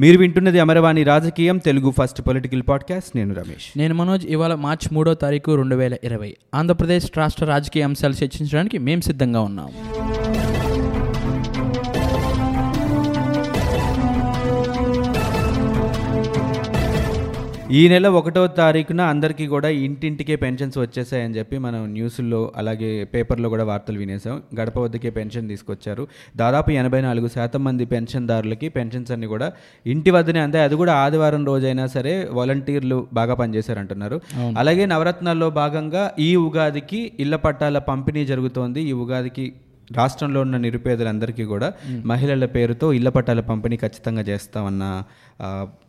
మీరు వింటున్నది అమరవాణి రాజకీయం తెలుగు ఫస్ట్ పొలిటికల్ పాడ్కాస్ట్. నేను రమేష్. నేను మనోజ్ ఇవాళ మార్చ్ మూడో తారీఖు రెండు వేల ఇరవై. ఆంధ్రప్రదేశ్ రాష్ట్ర రాజకీయ అంశాలు చర్చించడానికి మేము సిద్ధంగా ఉన్నాం. ఈ నెల ఒకటో తారీఖున అందరికీ కూడా ఇంటింటికే పెన్షన్స్ వచ్చేసాయని చెప్పి మనం న్యూస్లో అలాగే పేపర్లో కూడా వార్తలు వినేసాం. గడప వద్దకే పెన్షన్ తీసుకొచ్చారు. దాదాపు ఎనభై నాలుగు శాతం మంది పెన్షన్దారులకి పెన్షన్స్ అన్ని కూడా ఇంటి వద్దనే అందే అది కూడా ఆదివారం రోజైనా సరే వాలంటీర్లు బాగా పనిచేశారంటున్నారు. అలాగే నవరత్నాల్లో భాగంగా ఈ ఉగాదికి ఇళ్ళ పట్టాల పంపిణీ జరుగుతోంది. ఈ ఉగాదికి రాష్ట్రంలో ఉన్న నిరుపేదలందరికీ కూడా మహిళల పేరుతో ఇళ్ళ పట్టాల పంపిణీ ఖచ్చితంగా చేస్తామన్న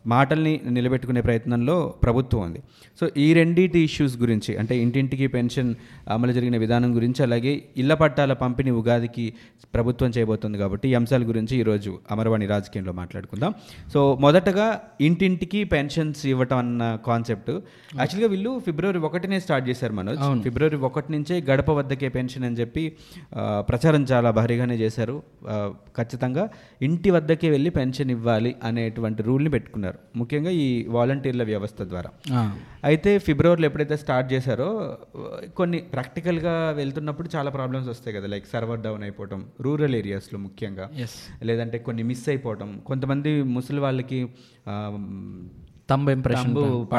మాటల్ని నిలబెట్టుకునే ప్రయత్నంలో ప్రభుత్వం ఉంది. సో ఈ రెండింటి ఇష్యూస్ గురించి అంటే ఇంటింటికి పెన్షన్ అమలు జరిగిన విధానం గురించి అలాగే ఇళ్ళ పట్టాల పంపిణీ ఉగాదికి ప్రభుత్వం చేయబోతుంది కాబట్టి ఈ అంశాల గురించి ఈరోజు అమరవాణి రాజకీయంలో మాట్లాడుకుందాం. సో మొదటగా ఇంటింటికి పెన్షన్స్ ఇవ్వటం అన్న కాన్సెప్ట్ యాక్చువల్గా వీళ్ళు ఫిబ్రవరి ఒకటినే స్టార్ట్ చేశారు మనోజ్. ఫిబ్రవరి ఒకటి నుంచే గడప వద్దకే పెన్షన్ అని చెప్పి ఆ, ప్రచారం చాలా భారీగానే చేశారు. ఖచ్చితంగా ఇంటి వద్దకే వెళ్ళి పెన్షన్ ఇవ్వాలి అనేటువంటి రూల్ని పెట్టుకున్నారు. ముఖ్యంగా ఈ వాలంటీర్ల వ్యవస్థ ద్వారా. అయితే ఫిబ్రవరిలో ఎప్పుడైతే స్టార్ట్ చేశారో కొన్ని ప్రాక్టికల్గా వెళ్తున్నప్పుడు చాలా ప్రాబ్లమ్స్ వస్తాయి కదా. లైక్ సర్వర్ డౌన్ అయిపోవటం రూరల్ ఏరియాస్లో ముఖ్యంగా. లేదంటే కొన్ని మిస్ అయిపోవటం. కొంతమంది ముసలి వాళ్ళకి తంబ ఇంప్రెషన్ ఆ,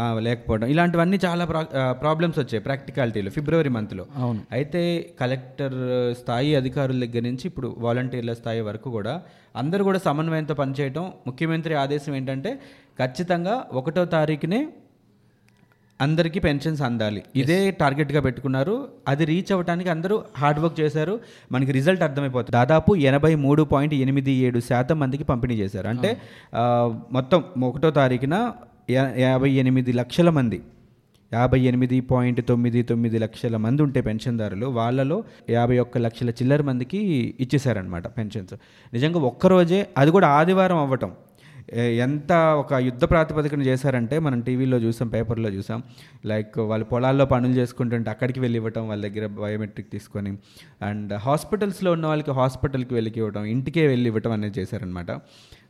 ఆ, లేకపోవడం ఇలాంటివన్నీ చాలా ప్రాబ్లమ్స్ వచ్చాయి ప్రాక్టికాలిటీలో ఫిబ్రవరి మంత్లో అవును. అయితే కలెక్టర్ స్థాయి అధికారుల దగ్గర నుంచి ఇప్పుడు వాలంటీర్ల స్థాయి వరకు కూడా అందరూ కూడా సమన్వయంతో పనిచేయటం ముఖ్యమంత్రి ఆదేశం ఏంటంటే ఖచ్చితంగా ఒకటో తారీఖునే అందరికీ పెన్షన్స్ అందాలి. ఇదే టార్గెట్గా పెట్టుకున్నారు. అది రీచ్ అవ్వడానికి అందరూ హార్డ్ వర్క్ చేశారు. మనకి రిజల్ట్ అర్థమైపోతుంది. దాదాపు ఎనభై మూడు పాయింట్ ఎనిమిది ఏడు శాతం మందికి పంపిణీ చేశారు. అంటే మొత్తం ఒకటో తారీఖున యాభై ఎనిమిది లక్షల మంది యాభై ఎనిమిది పాయింట్ తొమ్మిది తొమ్మిది లక్షల మంది ఉంటే పెన్షన్దారులు వాళ్ళలో యాభై ఒక్క లక్షల చిల్లర మందికి ఇచ్చేశారనమాట పెన్షన్స్. నిజంగా ఒక్కరోజే అది కూడా ఆదివారం అవ్వటం. ఎంత ఒక యుద్ధ ప్రాతిపదికన చేశారంటే మనం టీవీలో చూసాం పేపర్లో చూసాం. లైక్ వాళ్ళు పొలాల్లో పనులు చేసుకుంటుంటే అక్కడికి వెళ్ళి ఇవ్వటం వాళ్ళ దగ్గర బయోమెట్రిక్ తీసుకొని అండ్ హాస్పిటల్స్లో ఉన్న వాళ్ళకి హాస్పిటల్కి వెళ్ళి ఇవ్వటం ఇంటికే వెళ్ళి ఇవ్వటం అనేది చేశారనమాట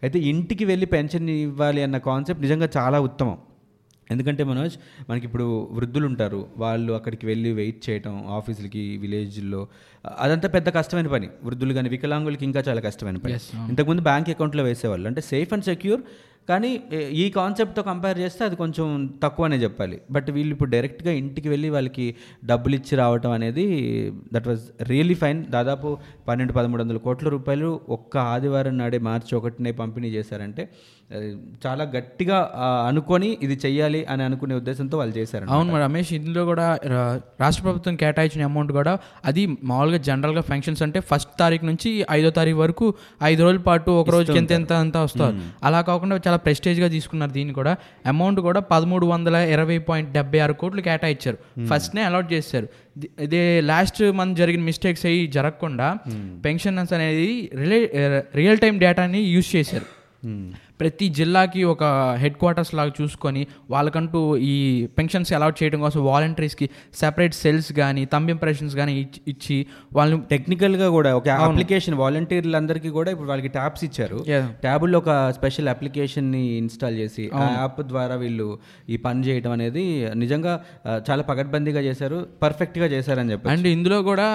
అయితే ఇంటికి వెళ్ళి పెన్షన్ ఇవ్వాలి అన్న కాన్సెప్ట్ నిజంగా చాలా ఉత్తమం. ఎందుకంటే మనోజ్ మనకి ఇప్పుడు వృద్ధులు ఉంటారు వాళ్ళు అక్కడికి వెళ్ళి వెయిట్ చేయటం ఆఫీసులకి విలేజ్లో అదంతా పెద్ద కష్టమైన పని. వృద్ధులు కానీ వికలాంగులకి ఇంకా చాలా కష్టమైన పని. ఇంతకుముందు బ్యాంక్ అకౌంట్లో వేసేవాళ్ళు. అంటే సేఫ్ అండ్ సెక్యూర్ కానీ ఈ కాన్సెప్ట్తో కంపేర్ చేస్తే అది కొంచెం తక్కువనే చెప్పాలి. బట్ వీళ్ళు ఇప్పుడు డైరెక్ట్గా ఇంటికి వెళ్ళి వాళ్ళకి డబ్బులు ఇచ్చి రావటం అనేది దట్ వాజ్ రియల్లీ ఫైన్ దాదాపు పన్నెండు పదమూడు వందల కోట్ల రూపాయలు ఒక్క ఆదివారం నాడే మార్చి ఒకటినే పంపిణీ చేశారంటే చాలా గట్టిగా అనుకొని ఇది చెయ్యాలి అని అనుకునే ఉద్దేశంతో వాళ్ళు చేశారు అవును మరి రమేష్ ఇందులో కూడా రాష్ట్ర ప్రభుత్వం కేటాయించిన అమౌంట్ కూడా అది మామూలుగా జనరల్గా ఫంక్షన్స్ అంటే ఫస్ట్ తారీఖు నుంచి ఐదో తారీఖు వరకు ఐదు రోజుల పాటు ఒక రోజుకి ఎంత ఎంత అంత వస్తారు అలా కాకుండా చాలా ప్రెస్టేజ్గా తీసుకున్నారు దీన్ని కూడా. అమౌంట్ కూడా పదమూడు వందల ఇరవై పాయింట్ డెబ్బై ఆరు కోట్లు కేటాయించారు. ఫస్ట్నే అలాట్ చేశారు. ఇదే లాస్ట్ మంత్ జరిగిన మిస్టేక్స్ అయ్యి జరగకుండా పెన్షన్స్ అనేది రిలే రియల్ టైం డేటాని యూజ్ చేశారు. ప్రతి జిల్లాకి ఒక హెడ్ క్వార్టర్స్ లాగా చూసుకొని వాళ్ళకంటూ ఈ పెన్షన్స్ అలాట్ చేయడం కోసం వాలంటీర్స్కి సెపరేట్ సెల్స్ కానీ తంబ్ ఇంప్రెషన్స్ కానీ ఇచ్చి- ఇచ్చి వాళ్ళని టెక్నికల్గా కూడా ఒక అప్లికేషన్ వాలంటీర్లందరికీ కూడా ఇప్పుడు వాళ్ళకి ట్యాబ్స్ ఇచ్చారు. ట్యాబుల్లో ఒక స్పెషల్ అప్లికేషన్ని ఇన్స్టాల్ చేసి ఆ యాప్ ద్వారా వీళ్ళు ఈ పని చేయడం అనేది నిజంగా చాలా పగడ్బందీగా చేశారు పర్ఫెక్ట్గా చేశారని చెప్పి అండ్ ఇందులో కూడా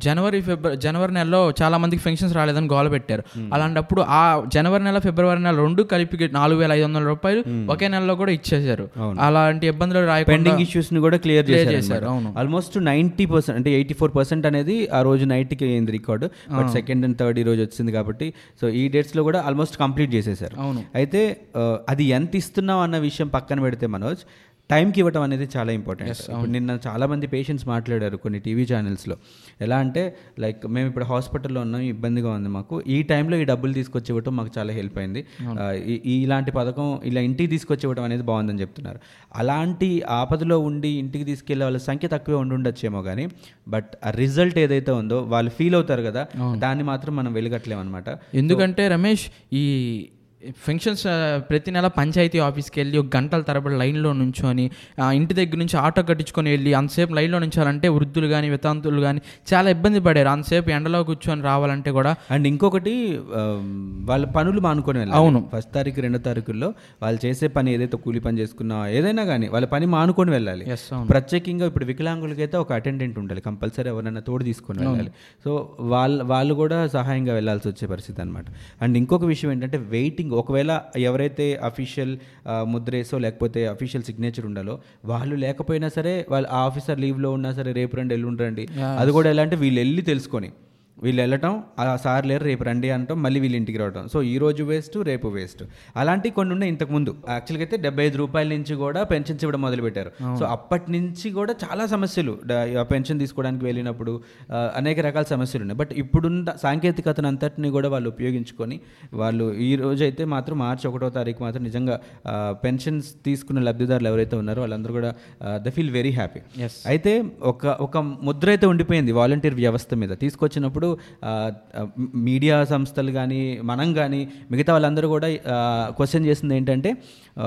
జనవరి ఫిబ్రవరి జనవరి నెలలో చాలా మందికి పెన్షన్స్ రాలేదని గోల పెట్టారు. అలాంటప్పుడు ఆ జనవరి నెల ఫిబ్రవరి నెల రెండు కలిపి నాలుగు వేల ఐదు వందల రూపాయలు ఒకే నెలలో కూడా ఇచ్చేశారు. అలాంటి ఇబ్బందులు రాయకుండా పెండింగ్ ఇష్యూస్ని కూడా క్లియర్ చేశారు, అవును. ఆల్మోస్ట్ నైంటీ పర్సెంట్ అంటే ఎయిటీ ఫోర్ పర్సెంట్ అనేది ఆ రోజు నైట్కి అయింది record but second and third ఈ రోజు వచ్చింది కాబట్టి సో ఈ డేట్స్లో కూడా ఆల్మోస్ట్ కంప్లీట్ చేసేసారు అవును. అయితే ఆ, అది ఎంత ఇస్తున్నాం అన్న విషయం పక్కన పెడితే మనోజ్ టైంకి ఇవ్వటం అనేది చాలా ఇంపార్టెంట్. నిన్న చాలా మంది పేషెంట్స్ మాట్లాడారు కొన్ని టీవీ ఛానల్స్లో ఎలా అంటే లైక్ మేము ఇప్పుడు హాస్పిటల్లో ఉన్నాం ఇబ్బందిగా ఉంది మాకు. ఈ టైంలో ఈ డబ్బులు తీసుకొచ్చి ఇవ్వటం మాకు చాలా హెల్ప్ అయింది. ఇలాంటి పథకం ఇలా ఇంటికి తీసుకొచ్చి ఇవ్వడం అనేది బాగుందని చెప్తున్నారు. అలాంటి ఆపదలో ఉండి ఇంటికి తీసుకెళ్ళే వాళ్ళ సంఖ్య తక్కువే ఉండి ఉండొచ్చేమో కానీ బట్ ఆ రిజల్ట్ ఏదైతే ఉందో వాళ్ళు ఫీల్ అవుతారు కదా దాన్ని మాత్రం మనం వెలుగట్లేమన్నమాట. ఎందుకంటే రమేష్ ఈ ఫంక్షన్స్ ఆ, ప్రతి నెల పంచాయతీ ఆఫీస్కి వెళ్ళి ఒక గంటల తరబడి లైన్లో నుంచొని ఇంటి దగ్గర నుంచి ఆటో కట్టించుకొని వెళ్ళి అంతసేపు లైన్లో నుంచాలంటే వృద్ధులు కానీ వితాంతులు కానీ చాలా ఇబ్బంది పడారు. అంతసేపు ఎండలో కూర్చొని రావాలంటే కూడా అండ్ ఇంకొకటి వాళ్ళ పనులు మానుకొని వెళ్ళాలి. అవును. ఫస్ట్ తారీఖు రెండో తారీఖుల్లో వాళ్ళు చేసే పని ఏదైతే కూలి పని చేసుకున్నా ఏదైనా కానీ వాళ్ళ పని మానుకొని వెళ్ళాలి. ప్రత్యేకంగా ఇప్పుడు వికలాంగులకైతే ఒక అటెండెంట్ ఉండాలి. కంపల్సరీ ఎవరైనా తోడు తీసుకొని వెళ్ళాలి. సో వాళ్ళ వాళ్ళు కూడా సహాయంగా వెళ్ళాల్సి వచ్చే పరిస్థితి అనమాట అండ్ ఇంకొక విషయం ఏంటంటే వెయిటింగ్ ఒకవేళ ఎవరైతే అఫీషియల్ ముద్రేసో లేకపోతే అఫీషియల్ సిగ్నేచర్ ఉండాలో వాళ్ళు లేకపోయినా సరే వాళ్ళు ఆ ఆఫీసర్ లీవ్లో ఉన్నా సరే రేపు రండి ఎల్లుండి రండి. అది కూడా ఎలా అంటే వీళ్ళు వెళ్ళి తెలుసుకొని. వీళ్ళు వెళ్ళటం ఆ సార్ లేరు రేపు రండి అనటం మళ్ళీ వీళ్ళు ఇంటికి రావటం. సో ఈ రోజు వేస్ట్ రేపు వేస్ట్. అలాంటివి కొన్ని ఉన్నాయి ఇంతకు ముందు. యాక్చువల్గా అయితే డెబ్బై ఐదు రూపాయల నుంచి కూడా పెన్షన్స్ ఇవ్వడం మొదలుపెట్టారు. సో అప్పటి నుంచి కూడా చాలా సమస్యలు. పెన్షన్ తీసుకోవడానికి వెళ్ళినప్పుడు అనేక రకాల సమస్యలు ఉన్నాయి. బట్ ఇప్పుడున్న సాంకేతికతను అంతటిని కూడా వాళ్ళు ఉపయోగించుకొని వాళ్ళు ఈ రోజు అయితే మాత్రం మార్చి ఒకటో తారీఖు మాత్రం నిజంగా పెన్షన్స్ తీసుకున్న లబ్ధిదారులు ఎవరైతే ఉన్నారో వాళ్ళందరూ కూడా the feel very happy. Yes. అయితే ఒక ఒక ముద్ర అయితే ఉండిపోయింది వాలంటీర్ వ్యవస్థ మీద. తీసుకొచ్చినప్పుడు మీడియా సంస్థలు కానీ మనం కానీ మిగతా వాళ్ళందరూ కూడా క్వశ్చన్ చేసింది ఏంటంటే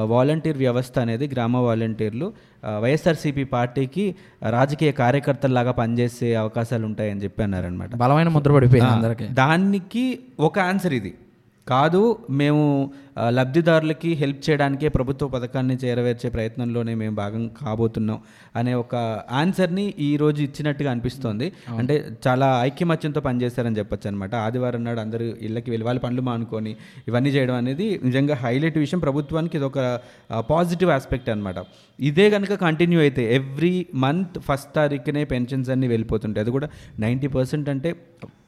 వాలంటీర్ వ్యవస్థ అనేది గ్రామ వాలంటీర్లు వైఎస్ఆర్సీపీ పార్టీకి రాజకీయ కార్యకర్తల్లాగా పనిచేసే అవకాశాలు ఉంటాయని చెప్పి అన్నారనమాట బలమైన ముద్ర పడిపోయింది దానికి ఒక ఆన్సర్ ఇది. కాదు మేము లబ్ధిదారులకి హెల్ప్ చేయడానికే ప్రభుత్వ పథకాన్ని చేరవేర్చే ప్రయత్నంలోనే మేము భాగం కాబోతున్నాం అనే ఒక ఆన్సర్ని ఈ రోజు ఇచ్చినట్టుగా అనిపిస్తోంది. అంటే చాలా ఐక్యమత్యంతో పనిచేశారని చెప్పొచ్చు అనమాట ఆదివారం నాడు అందరూ ఇళ్ళకి వెళ్ళి వాళ్ళ పనులు మానుకొని ఇవన్నీ చేయడం అనేది నిజంగా హైలైట్ విషయం. ప్రభుత్వానికి ఇది ఒక పాజిటివ్ ఆస్పెక్ట్ అనమాట ఇదే కనుక కంటిన్యూ అయితే ఎవ్రీ మంత్ ఫస్ట్ తారీఖునే పెన్షన్స్ అన్నీ వెళ్ళిపోతుంటాయి. అది కూడా నైంటీ పర్సెంట్ అంటే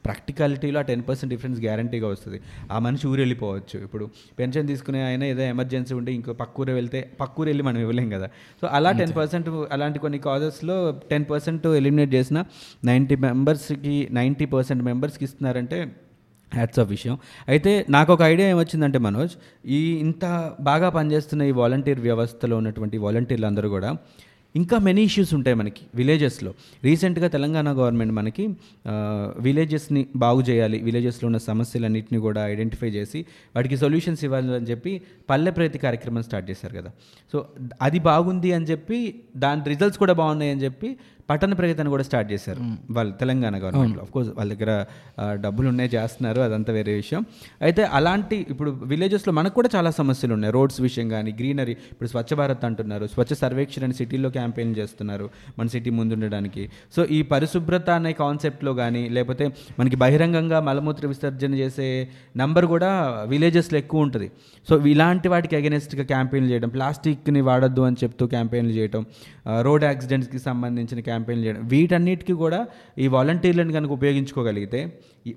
ప్రాక్టికాలిటీలో ఆ టెన్ పర్సెంట్ డిఫరెన్స్ గ్యారంటీగా వస్తుంది. ఆ మనిషి ఊరు వెళ్ళిపోవచ్చు ఇప్పుడు పెన్షన్ తీసుకునే ఆయన ఏదో ఎమర్జెన్సీ ఉంటే ఇంకో పక్క ఊరు వెళ్తే పక్క ఊరు వెళ్ళి మనం ఇవ్వలేం కదా. సో అలా టెన్ పర్సెంట్ అలాంటి కొన్ని కాజెస్లో టెన్ పర్సెంట్ ఎలిమినేట్ చేసిన నైంటీ మెంబర్స్కి నైంటీ పర్సెంట్ మెంబర్స్కి ఇస్తున్నారంటే హ్యాట్స్ ఆఫ్ విషయం. అయితే నాకు ఒక ఐడియా ఏమొచ్చిందంటే మనోజ్ ఈ ఇంత బాగా పనిచేస్తున్న ఈ వాలంటీర్ వ్యవస్థలో ఉన్నటువంటి వాలంటీర్లు అందరూ కూడా ఇంకా మెనీ ఇష్యూస్ ఉంటాయి మనకి విలేజెస్లో రీసెంట్గా తెలంగాణ గవర్నమెంట్ మనకి విలేజెస్ని బాగు చేయాలి విలేజెస్లో ఉన్న సమస్యలన్నింటినీ కూడా ఐడెంటిఫై చేసి వాటికి సొల్యూషన్స్ ఇవ్వాలి అని చెప్పి పల్లె ప్రగతి కార్యక్రమం స్టార్ట్ చేశారు కదా. సో అది బాగుంది అని చెప్పి దాని రిజల్ట్స్ కూడా బాగున్నాయి అని చెప్పి పట్టణ ప్రగతి అని కూడా స్టార్ట్ చేశారు వాళ్ళు తెలంగాణ గవర్నమెంట్లో ఆఫ్ కోర్స్ వాళ్ళ దగ్గర డబ్బులు ఉన్నాయి చేస్తున్నారు అదంతా వేరే విషయం. అయితే అలాంటి ఇప్పుడు విలేజెస్లో మనకు కూడా చాలా సమస్యలు ఉన్నాయి. రోడ్స్ విషయం కానీ గ్రీనరీ ఇప్పుడు స్వచ్ఛ భారత్ అంటున్నారు. స్వచ్ఛ సర్వేక్షణ సిటీలో క్యాంపెయిన్ చేస్తున్నారు మన సిటీ ముందుండడానికి. సో ఈ పరిశుభ్రత అనే కాన్సెప్ట్లో కానీ లేకపోతే మనకి బహిరంగంగా మలమూత్ర విసర్జన చేసే నంబర్ కూడా విలేజెస్లో ఎక్కువ ఉంటుంది. సో ఇలాంటి వాటికి అగెనెస్ట్గా క్యాంపెయిన్లు చేయడం ప్లాస్టిక్ని వాడొద్దు అని చెప్తూ క్యాంపెయిన్లు చేయడం రోడ్ యాక్సిడెంట్స్కి సంబంధించిన క్యాంపెయిన్లు చేయడం వీటన్నిటికీ కూడా ఈ వాలంటీర్లను కనుక ఉపయోగించుకోగలిగితే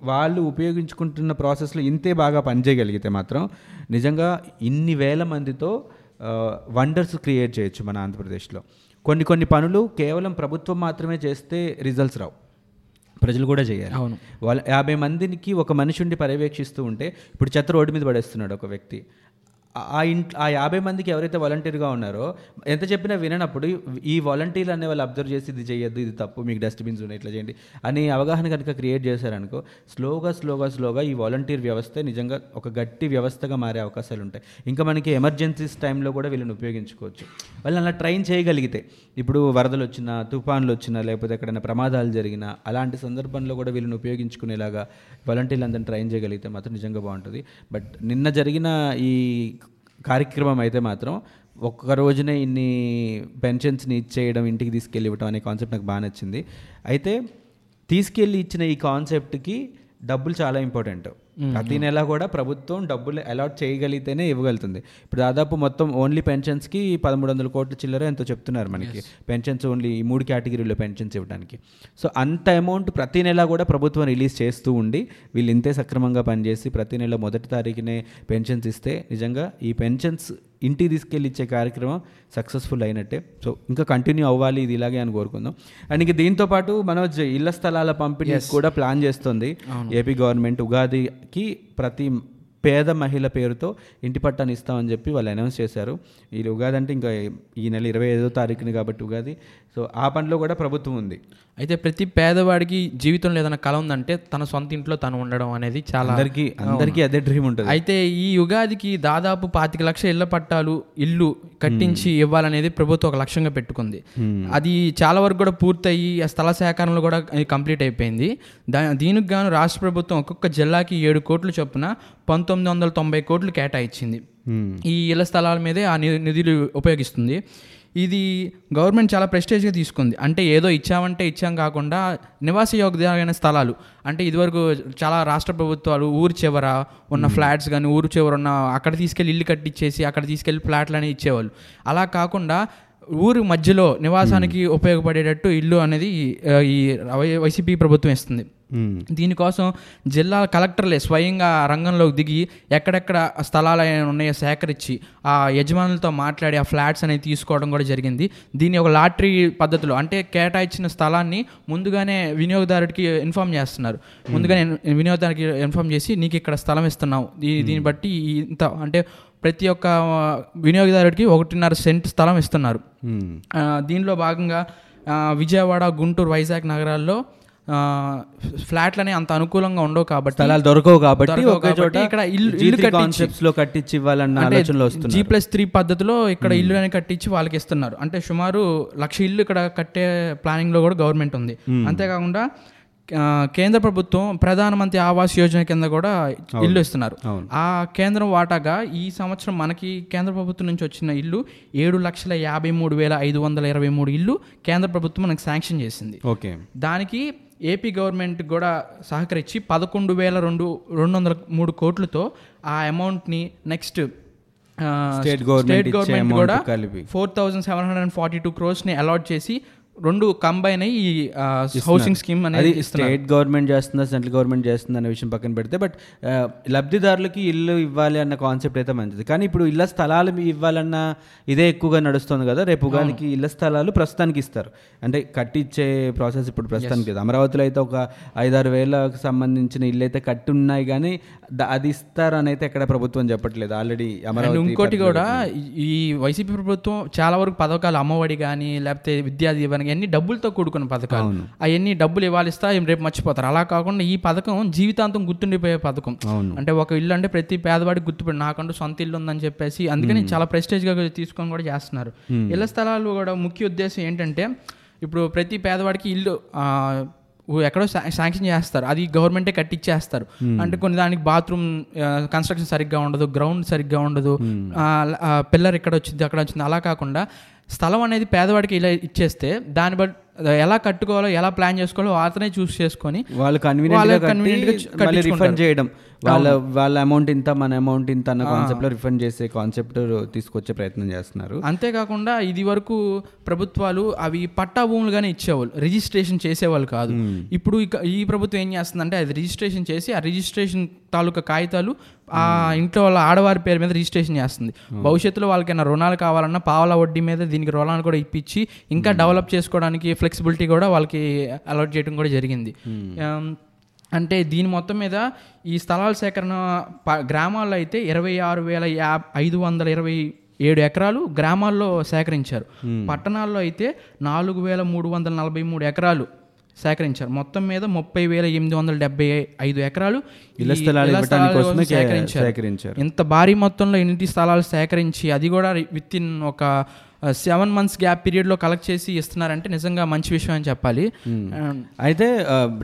వాళ్ళు ఉపయోగించుకుంటున్న ప్రాసెస్లో ఇంతే బాగా పనిచేయగలిగితే మాత్రం నిజంగా ఇన్ని వేల మందితో వండర్స్ క్రియేట్ చేయొచ్చు మన ఆంధ్రప్రదేశ్లో. కొన్ని కొన్ని పనులు కేవలం ప్రభుత్వం మాత్రమే చేస్తే రిజల్ట్స్ రావు. ప్రజలు కూడా చేయాలి. అవును. వాళ్ళ యాభై మందికి ఒక మనిషి ఉండి పర్యవేక్షిస్తూ ఉంటే ఇప్పుడు చెత్త రోడ్డు మీద పడేస్తున్నాడు ఒక వ్యక్తి. ఆ ఇంట్ ఆ యాభై మందికి ఎవరైతే వాలంటీర్గా ఉన్నారో ఎంత చెప్పినా విననప్పుడు ఈ వాలంటీర్లు అనే వాళ్ళు అబ్జర్వ్ చేసి ఇది చేయొద్దు ఇది తప్పు మీకు డస్ట్బిన్స్ ఉన్నాయి ఇట్లా చేయండి అని అవగాహన కనుక క్రియేట్ చేశారనుకో స్లోగా స్లోగా స్లోగా ఈ వాలంటీర్ వ్యవస్థ నిజంగా ఒక గట్టి వ్యవస్థగా మారే అవకాశాలు ఉంటాయి. ఇంకా మనకి ఎమర్జెన్సీస్ టైంలో కూడా వీళ్ళని ఉపయోగించుకోవచ్చు. వాళ్ళని అలా ట్రైన్ చేయగలిగితే ఇప్పుడు వరదలు వచ్చినా తుఫాన్లు వచ్చినా లేకపోతే ఎక్కడైనా ప్రమాదాలు జరిగినా అలాంటి సందర్భంలో కూడా వీళ్ళని ఉపయోగించుకునేలాగా వాలంటీర్లు అందరిని ట్రైన్ చేయగలిగితే మాత్రం నిజంగా బాగుంటుంది. బట్ నిన్న జరిగిన ఈ కార్యక్రమం అయితే మాత్రం ఒక్క రోజునే ఇన్ని పెన్షన్స్ని ఇచ్చేయడం ఇంటికి తీసుకెళ్ళి ఇవ్వడం అనే కాన్సెప్ట్ నాకు బాగా నచ్చింది. అయితే తీసుకెళ్ళి ఇచ్చిన ఈ కాన్సెప్ట్కి డబ్బులు చాలా ఇంపార్టెంట్. ప్రతి నెల కూడా ప్రభుత్వం డబ్బులు అలాట్ చేయగలిగితేనే ఇవ్వగలుగుతుంది. ఇప్పుడు దాదాపు మొత్తం ఓన్లీ పెన్షన్స్కి పదమూడు వందల కోట్ల చిల్లర ఎంతో చెప్తున్నారు మనకి. పెన్షన్స్ ఓన్లీ ఈ మూడు కేటగిరీలో పెన్షన్స్ ఇవ్వడానికి. సో అంత అమౌంట్ ప్రతి నెల కూడా ప్రభుత్వం రిలీజ్ చేస్తూ ఉండి వీళ్ళు ఇంతే సక్రమంగా పనిచేసి ప్రతి నెల మొదటి తారీఖునే పెన్షన్స్ ఇస్తే నిజంగా ఈ పెన్షన్స్ ఇంటికి తీసుకెళ్ళి ఇచ్చే కార్యక్రమం సక్సెస్ఫుల్ అయినట్టే. సో ఇంకా కంటిన్యూ అవ్వాలి ఇది ఇలాగే అని కోరుకుందాం. అండ్ ఇంక దీంతో పాటు మనోజ్ ఇళ్ళ స్థలాల పంపిణీ కూడా ప్లాన్ చేస్తుంది. ఏపీ గవర్నమెంట్ ఉగాదికి ప్రతి పేద మహిళ పేరుతో ఇంటి పట్టాన్ని ఇస్తామని చెప్పి వాళ్ళు అనౌన్స్ చేశారు. ఈ ఉగాది అంటే ఇంకా ఈ నెల ఇరవై ఐదో తారీఖుని కాబట్టి ఉగాది. సో ఆ పనిలో కూడా ప్రభుత్వం ఉంది. అయితే ప్రతి పేదవాడికి జీవితంలో ఏదైనా కళ ఉందంటే తన సొంత ఇంట్లో తను ఉండడం అనేది చాలా అందరికీ అందరికీ అదే డ్రీమ్ ఉంటుంది. అయితే ఈ ఉగాదికి దాదాపు పాతిక లక్ష ఇళ్ళ పట్టాలు ఇల్లు కట్టించి ఇవ్వాలనేది ప్రభుత్వం ఒక లక్ష్యంగా పెట్టుకుంది. అది చాలా వరకు కూడా పూర్తయి ఆ స్థల సేకరణలు కూడా కంప్లీట్ అయిపోయింది. దా దీనికి గాను రాష్ట్ర ప్రభుత్వం ఒక్కొక్క జిల్లాకి ఏడు కోట్లు చొప్పున పంతొమ్మిది వందల తొంభై కోట్లు కేటాయించింది. ఈ ఇళ్ళ స్థలాల మీదే ఆ నిధులు ఉపయోగిస్తుంది. ఇది గవర్నమెంట్ చాలా ప్రెస్టేజ్గా తీసుకుంది. అంటే ఏదో ఇచ్చామంటే ఇచ్చాం కాకుండా నివాస యోగ్యమైన స్థలాలు. అంటే ఇదివరకు చాలా రాష్ట్ర ప్రభుత్వాలు ఊరు చివర ఉన్న ఫ్లాట్స్ కానీ ఊరు చివర ఉన్న అక్కడ తీసుకెళ్ళి ఇల్లు కట్టించేసి అక్కడ తీసుకెళ్ళి ఫ్లాట్లు అనేవి ఇచ్చేవాళ్ళు. అలా కాకుండా ఊరు మధ్యలో నివాసానికి ఉపయోగపడేటట్టు ఇల్లు అనేది ఈ వైసీపీ ప్రభుత్వం ఇస్తుంది. దీనికోసం జిల్లా కలెక్టర్లే స్వయంగా రంగంలోకి దిగి ఎక్కడెక్కడ స్థలాలు ఉన్నాయో సేకరించి ఆ యజమానులతో మాట్లాడి ఆ ఫ్లాట్స్ అనేవి తీసుకోవడం కూడా జరిగింది. దీన్ని ఒక లాటరీ పద్ధతిలో అంటే కేటాయించిన స్థలాన్ని ముందుగానే వినియోగదారుడికి ఇన్ఫామ్ చేస్తున్నారు. ముందుగానే వినియోగదారుడికి ఇన్ఫామ్ చేసి నీకు ఇక్కడ స్థలం ఇస్తున్నావు దీన్ని బట్టి ఇంత అంటే ప్రతి ఒక్క వినియోగదారుడికి ఒకటిన్నర సెంట్ స్థలం ఇస్తున్నారు. దీనిలో భాగంగా విజయవాడ గుంటూరు వైజాగ్ నగరాల్లో ఫ్లాట్లనే అంత అనుకూలంగా ఉండవు కాబట్టి స్థలాలు దొరకవు కాబట్టి ఒకే చోట ఇక్కడ ఇల్లు- ఇల్లు కట్టించి- కాన్సెప్ట్స్లో కట్టించి ఇవ్వాలన్న ఆలోచనలో వస్తుంది జీ ప్లస్ త్రీ పద్ధతిలో ఇక్కడ ఇల్లు అని కట్టించి వాళ్ళకి ఇస్తున్నారు. అంటే సుమారు లక్ష ఇల్లు ఇక్కడ కట్టే ప్లానింగ్లో కూడా గవర్నమెంట్ ఉంది. అంతేకాకుండా ఆ, కేంద్ర ప్రభుత్వం ప్రధానమంత్రి ఆవాస్ యోజన కింద కూడా ఇల్లు ఇస్తున్నారు. ఆ కేంద్రం వాటాగా ఈ సంవత్సరం మనకి కేంద్ర ప్రభుత్వం నుంచి వచ్చిన ఇల్లు ఏడు లక్షల యాభై మూడు వేల ఐదు వందల ఇరవై మూడు ఇల్లు కేంద్ర ప్రభుత్వం మనకి శాంక్షన్ చేసింది. ఓకే. దానికి ఏపీ గవర్నమెంట్ కూడా సహకరించి పదకొండు వేల రెండు రెండు వందల మూడు కోట్లతో ఆ అమౌంట్ని నెక్స్ట్ ఇచ్చే గవర్నమెంట్ కూడా కలిపి. Four thousand seven hundred and forty two క్రోర్స్ని allot చేసి రెండు కంబైన్ అయ్యి ఈ హౌసింగ్ స్కీమ్ అనేది స్టేట్ గవర్నమెంట్ చేస్తుందా సెంట్రల్ గవర్నమెంట్ చేస్తుందా అనే విషయం పక్కన పెడితే బట్ లబ్ధిదారులకి ఇల్లు ఇవ్వాలి అన్న కాన్సెప్ట్ అయితే మంచిది. కానీ ఇప్పుడు ఇళ్ళ స్థలాలు ఇవ్వాలన్న ఇదే ఎక్కువగా నడుస్తుంది కదా రేపు ఉగాదికి ఇళ్ళ స్థలాలు ప్రస్తుతానికి ఇస్తారు. అంటే కట్టిచ్చే ప్రాసెస్ ఇప్పుడు ప్రస్తుతానికి. అమరావతిలో అయితే ఒక ఐదారు వేలకు సంబంధించిన ఇల్లు అయితే కట్టి ఉన్నాయి కానీ అది ఇస్తారని అయితే ఎక్కడ ప్రభుత్వం చెప్పట్లేదు. ఆల్రెడీ అమరావతి ఇంకోటి కూడా ఈ- ఈ వైసీపీ ప్రభుత్వం చాలా వరకు పథకాలు అమ్మఒడి కానీ లేకపోతే విద్యా దీవెన అన్ని డబ్బులతో కూడుకున్న పథకాలు. అవన్నీ డబ్బులు ఇవ్వాలి ఇస్తా ఏం రేపు మర్చిపోతారు. అలా కాకుండా ఈ పథకం జీవితాంతం గుర్తుండిపోయే పథకం. అంటే ఒక ఇల్లు అంటే ప్రతి పేదవాడికి గుర్తుపడి నాకంటూ సొంత ఇల్లు ఉందని చెప్పేసి అందుకని చాలా ప్రెస్టేజ్గా తీసుకొని కూడా చేస్తున్నారు. ఇళ్ళ స్థలాలు కూడా ముఖ్య ఉద్దేశం ఏంటంటే ఇప్పుడు ప్రతి పేదవాడికి ఇల్లు ఎక్కడో శాంక్షన్ చేస్తారు. అది గవర్నమెంటే కట్టించేస్తారు అంటే కొన్ని దానికి బాత్రూమ్ కన్స్ట్రక్షన్ సరిగ్గా ఉండదు గ్రౌండ్ సరిగ్గా ఉండదు పిల్లర్ ఇక్కడ వచ్చింది అక్కడ వచ్చింది. అలా కాకుండా స్థలం అనేది పేదవాడికి ఇలా ఇచ్చేస్తే దాన్ని బట్టి ఎలా కట్టుకోవాలో ఎలా ప్లాన్ చేసుకోవాలో అతనే చూస్ చేసుకొని వాళ్ళు కన్వీనియంట్ రిఫండ్ చేయడం. వాళ్ళ వాళ్ళ అమౌంట్ ఇంత మన అమౌంట్ ఇంత అన్న కాన్సెప్ట్లో రిఫండ్ చేసే కాన్సెప్ట్ తీసుకొచ్చే ప్రయత్నం చేస్తున్నారు. అంతేకాకుండా ఇది వరకు ప్రభుత్వాలు అవి పట్టా భూములుగానే ఇచ్చేవాళ్ళు రిజిస్ట్రేషన్ చేసేవాళ్ళు కాదు. ఇప్పుడు ఈ ప్రభుత్వం ఏం చేస్తుందంటే అది రిజిస్ట్రేషన్ చేసి ఆ రిజిస్ట్రేషన్ తాలూకా కాగితాలు ఆ ఇంట్లో వాళ్ళ ఆడవారి పేరు మీద రిజిస్ట్రేషన్ చేస్తుంది. భవిష్యత్తులో వాళ్ళకైనా రుణాలు కావాలన్నా పావలా వడ్డీ మీద దీనికి రుణాలు కూడా ఇప్పించి ఇంకా డెవలప్ చేసుకోవడానికి ఫ్లెక్సిబిలిటీ కూడా వాళ్ళకి అలౌట్ చేయడం కూడా జరిగింది. అంటే దీని మొత్తం మీద ఈ స్థలాల సేకరణ ప- గ్రామాల్లో అయితే ఇరవై ఆరు వేల యా ఐదు వందల ఇరవై ఏడు ఎకరాలు గ్రామాల్లో సేకరించారు. పట్టణాల్లో అయితే నాలుగు వేల మూడు వందల నలభై మూడు ఎకరాలు సేకరించారు. మొత్తం మీద ముప్పై వేల ఎనిమిది వందల డెబ్బై ఐదు ఎకరాలు సేకరించారు. ఇంత భారీ మొత్తంలో ఇంటి స్థలాలు సేకరించి అది కూడా విత్ ఇన్ ఒక సెవెన్ మంత్స్ గ్యాప్ పీరియడ్లో కలెక్ట్ చేసి ఇస్తున్నారంటే నిజంగా మంచి విషయం అని చెప్పాలి. అయితే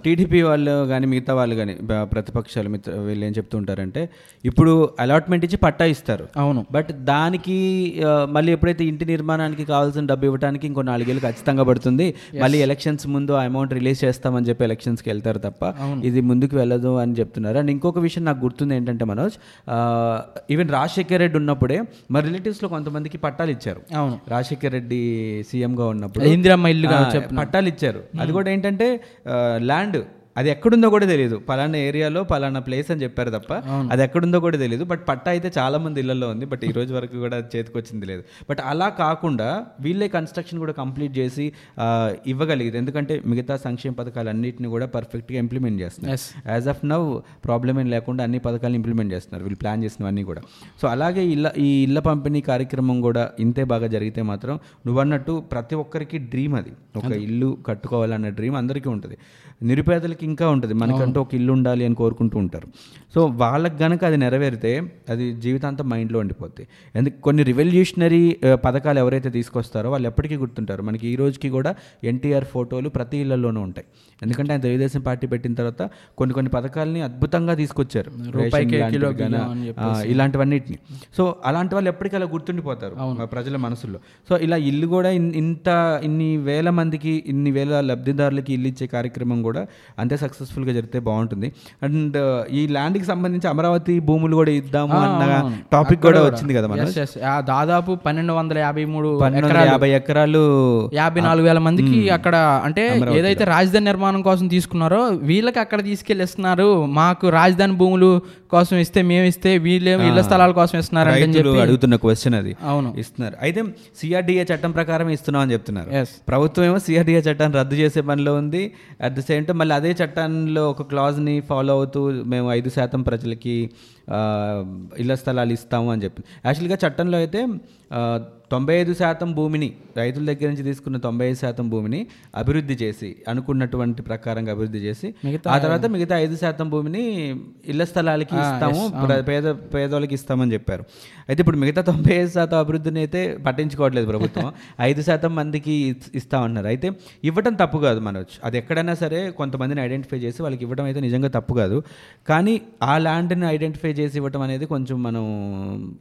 టీడీపీ వాళ్ళు కానీ మిగతా వాళ్ళు కానీ ప్రతిపక్షాలు మిత్ర వీళ్ళు ఏం చెప్తుంటారంటే ఇప్పుడు అలాట్మెంట్ ఇచ్చి పట్టా ఇస్తారు. అవును. బట్ దానికి మళ్ళీ ఎప్పుడైతే ఇంటి నిర్మాణానికి కావాల్సిన డబ్బు ఇవ్వడానికి ఇంకో నాలుగేళ్ళు ఖచ్చితంగా పడుతుంది. మళ్ళీ ఎలక్షన్స్ ముందు ఆ అమౌంట్ రిలీజ్ చేస్తామని చెప్పి ఎలక్షన్స్కి వెళ్తారు తప్ప ఇది ముందుకు వెళ్ళదు అని చెప్తున్నారు. అండ్ ఇంకొక విషయం నాకు గుర్తుంది ఏంటంటే మనోజ్ ఈవెన్ రాజశేఖర్ రెడ్డి ఉన్నప్పుడే మా రిలేటివ్స్లో కొంతమందికి పట్టాలు ఇచ్చారు. అవును. రాజశేఖర్ రెడ్డి సీఎంగా ఉన్నప్పుడు ఇందిరమ్మ ఇల్లుగా ఆ, పట్టాలు ఇచ్చారు. అది కూడా ఏంటంటే ల్యాండ్. అది ఎక్కడుందో కూడా తెలియదు పలానా ఏరియాలో పలానా ప్లేస్ అని చెప్పారు తప్ప అది ఎక్కడుందో కూడా తెలియదు బట్ పట్టా అయితే చాలా మంది ఇళ్ళలో ఉంది. బట్ ఈ రోజు వరకు కూడా అది చేతికి వచ్చింది లేదు. బట్ అలా కాకుండా వీళ్ళే కన్స్ట్రక్షన్ కూడా కంప్లీట్ చేసి ఇవ్వగలిగేది ఎందుకంటే మిగతా సంక్షేమ పథకాలన్నింటినీ కూడా పర్ఫెక్ట్గా ఇంప్లిమెంట్ చేస్తున్నారు. యాజ్ ఆఫ్ నవ్ ప్రాబ్లం ఏం లేకుండా అన్ని పథకాలు ఇంప్లిమెంట్ చేస్తున్నారు. వీళ్ళు ప్లాన్ చేసినవన్నీ కూడా. సో అలాగే ఇళ్ళ ఈ ఇళ్ళ పంపిణీ కార్యక్రమం కూడా ఇంతే బాగా జరిగితే మాత్రం నువ్వన్నట్టు ప్రతి ఒక్కరికి డ్రీమ్ అది. ఒక ఇల్లు కట్టుకోవాలన్న డ్రీమ్ అందరికీ ఉంటుంది. నిరుపేదలకి ఇంకా ఉంటుంది. మనకంటూ ఒక ఇల్లు ఉండాలి అని కోరుకుంటూ ఉంటారు. సో వాళ్ళకి గనక అది నెరవేరితే అది జీవితాంతం మైండ్లో ఉండిపోద్ది. ఎందుకు కొన్ని రివల్యూషనరీ పథకాలు ఎవరైతే తీసుకొస్తారో వాళ్ళు ఎప్పటికీ గుర్తుంటారు. మనకి ఈ రోజుకి కూడా ఎన్టీఆర్ ఫోటోలు ప్రతి ఇళ్ళలోనూ ఉంటాయి. ఎందుకంటే ఆయన తెలుగుదేశం పార్టీ పెట్టిన తర్వాత కొన్ని కొన్ని పథకాలని అద్భుతంగా తీసుకొచ్చారు. ఇలాంటివన్నిటిని. సో అలాంటి వాళ్ళు ఎప్పటికీ అలా గుర్తుండిపోతారు ప్రజల మనసుల్లో. సో ఇలా ఇల్లు కూడా ఇంత ఇన్ని వేల మందికి ఇన్ని వేల లబ్ధిదారులకి ఇల్లు ఇచ్చే కార్యక్రమం కూడా అంతే సక్సెస్ఫుల్గా జరిగితే బాగుంటుంది. అండ్ ఈ ల్యాండ్కి సంబంధించి అమరావతి భూములు కూడా ఇద్దాము అన్న టాపిక్ కూడా వచ్చింది కదా మన దాదాపు పన్నెండు వందల యాభై మూడు యాభై ఎకరాలు యాభై నాలుగు వేల మందికి అక్కడ అంటే ఏదైతే రాజధాని నిర్మాణం కోసం తీసుకున్నారో వీళ్ళకి అక్కడ తీసుకెళ్ళి ఇస్తున్నారు మాకు రాజధాని భూములు కోసం ఇస్తే మేము ఇస్తే వీళ్ళేమో ఇళ్ళ స్థలాల కోసం ఇస్తున్నారు అని రైతులు చెప్పి అడుగుతున్న క్వశ్చన్ అది. అవును. ఇస్తున్నారు. అయితే సిఆర్డిఏ చట్టం ప్రకారం ఇస్తున్నాం అని చెప్తున్నారు. ప్రభుత్వం ఏమో సిఆర్డిఏ చట్టాన్ని రద్దు చేసే పనిలో ఉంది. అట్ ద సేమ్ టైం మళ్ళీ అదే చట్టంలో ఒక క్లాజ్ని ఫాలో అవుతూ మేము ఐదు శాతం ప్రజలకి ఇళ్ళ స్థలాలు ఇస్తాము అని చెప్పింది యాక్చువల్గా చట్టంలో అయితే తొంభై ఐదు శాతం భూమిని రైతుల దగ్గర నుంచి తీసుకున్న తొంభై ఐదు శాతం భూమిని అభివృద్ధి చేసి అనుకున్నటువంటి ప్రకారంగా అభివృద్ధి చేసి ఆ తర్వాత మిగతా ఐదు శాతం భూమిని ఇళ్ళ స్థలాలకి ఇస్తాము పేద పేదోళ్ళకి ఇస్తామని చెప్పారు. అయితే ఇప్పుడు మిగతా తొంభై ఐదు శాతం అభివృద్ధిని అయితే పట్టించుకోవట్లేదు ప్రభుత్వం. ఐదు శాతం మందికి ఇస్- ఇస్తామన్నారు. అయితే ఇవ్వటం తప్పు కాదు మనోజ్. అది ఎక్కడైనా సరే కొంతమందిని ఐడెంటిఫై చేసి వాళ్ళకి ఇవ్వడం అయితే నిజంగా తప్పు కాదు. కానీ ఆ ల్యాండ్ని ఐడెంటిఫై చేసి ఇవ్వటం అనేది కొంచెం మనం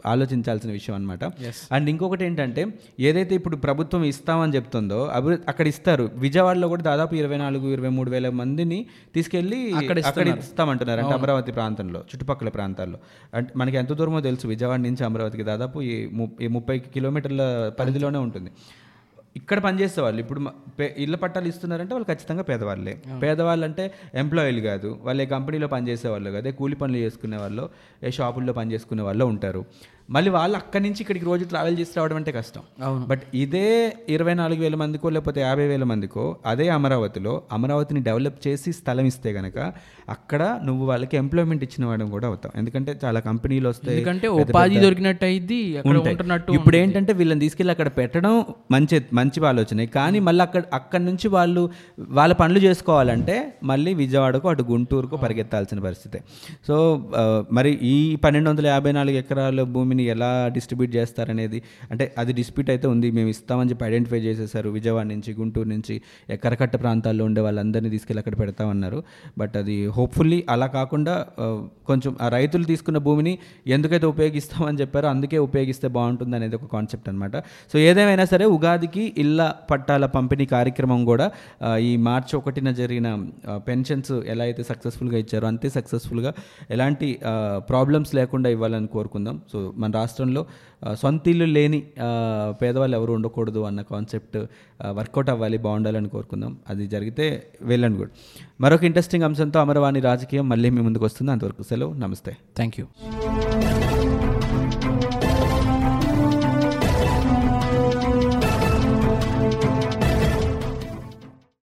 ఆలోచించాల్సిన విషయం అనమాట అండ్ ఇంకొకటి ఏంటంటే ఏదైతే ఇప్పుడు ప్రభుత్వం ఇస్తామని చెప్తుందో అభివృద్ధి అక్కడ ఇస్తారు. విజయవాడలో కూడా దాదాపు ఇరవై నాలుగు ఇరవై మూడు వేల మందిని తీసుకెళ్ళి అక్కడ ఇస్తామంటున్నారు. అంటే అమరావతి ప్రాంతంలో చుట్టుపక్కల ప్రాంతాల్లో. అంటే మనకి ఎంత దూరమో తెలుసు. విజయవాడ నుంచి అమరావతికి దాదాపు ఈ ముప్పై కిలోమీటర్ల పరిధిలోనే ఉంటుంది. ఇక్కడ పనిచేసే వాళ్ళు ఇప్పుడు ఇళ్ళ పట్టాలు ఇస్తున్నారంటే వాళ్ళు ఖచ్చితంగా పేదవాళ్ళే. పేదవాళ్ళు అంటే ఎంప్లాయీలు కాదు. వాళ్ళు కంపెనీలో పనిచేసే వాళ్ళు కాదు. కూలి పనులు చేసుకునే వాళ్ళు ఏ షాపుల్లో పని చేసుకునే వాళ్ళు ఉంటారు. మళ్ళీ వాళ్ళు అక్కడి నుంచి ఇక్కడికి రోజు ట్రావెల్ చేసి రావడం అంటే కష్టం. అవును. బట్ ఇదే ఇరవై నాలుగు వేల మందికో లేకపోతే యాభై వేల మందికో అదే అమరావతిలో అమరావతిని డెవలప్ చేసి స్థలం ఇస్తే గనక అక్కడ నువ్వు వాళ్ళకి ఎంప్లాయ్మెంట్ ఇచ్చిన వాడు కూడా అవుతావు. ఎందుకంటే చాలా కంపెనీలు వస్తాయి ఎందుకంటే ఉపాధి దొరికినట్టు అయింది ఇప్పుడు ఏంటంటే వీళ్ళని తీసుకెళ్ళి అక్కడ పెట్టడం మంచి మంచి ఆలోచనే. కానీ మళ్ళీ అక్కడ అక్కడి నుంచి వాళ్ళు వాళ్ళ పనులు చేసుకోవాలంటే మళ్ళీ విజయవాడకు అటు గుంటూరుకు పరిగెత్తాల్సిన పరిస్థితి. సో మరి ఈ పన్నెండు వందల యాభై నాలుగు ఎకరాల భూమిని ఎలా డిస్ట్రిబ్యూట్ చేస్తారనేది. అంటే అది డిస్ప్యూట్ అయితే ఉంది. మేము ఇస్తామని చెప్పి ఐడెంటిఫై చేసేసారు. విజయవాడ నుంచి గుంటూరు నుంచి ఎక్కరకట్ట ప్రాంతాల్లో ఉండే వాళ్ళందరినీ తీసుకెళ్ళి అక్కడ పెడతామన్నారు. బట్ అది హోప్ఫుల్లీ అలా కాకుండా కొంచెం ఆ రైతులు తీసుకున్న భూమిని ఎందుకైతే ఉపయోగిస్తామని చెప్పారో అందుకే ఉపయోగిస్తే బాగుంటుంది అనేది ఒక కాన్సెప్ట్ అనమాట సో ఏదేమైనా సరే ఉగాదికి ఇళ్ళ పట్టాల పంపిణీ కార్యక్రమం కూడా ఈ మార్చి ఒకటిన జరిగిన పెన్షన్స్ ఎలా అయితే సక్సెస్ఫుల్గా ఇచ్చారో అంతే సక్సెస్ఫుల్గా ఎలాంటి ప్రాబ్లమ్స్ లేకుండా ఇవ్వాలని కోరుకుందాం. సో మన రాష్ట్రంలో సొంత ఇల్లు లేని పేదవాళ్ళు ఎవరు ఉండకూడదు అన్న కాన్సెప్ట్ వర్కౌట్ అవ్వాలి బాగుండాలని కోరుకుందాం. అది జరిగితే వెళ్ళండి కూడా. మరొక ఇంట్రెస్టింగ్ అంశంతో అమరవాణి రాజకీయం మళ్ళీ మీ ముందుకు వస్తుంది. అంతవరకు సెలవు. నమస్తే. Thank you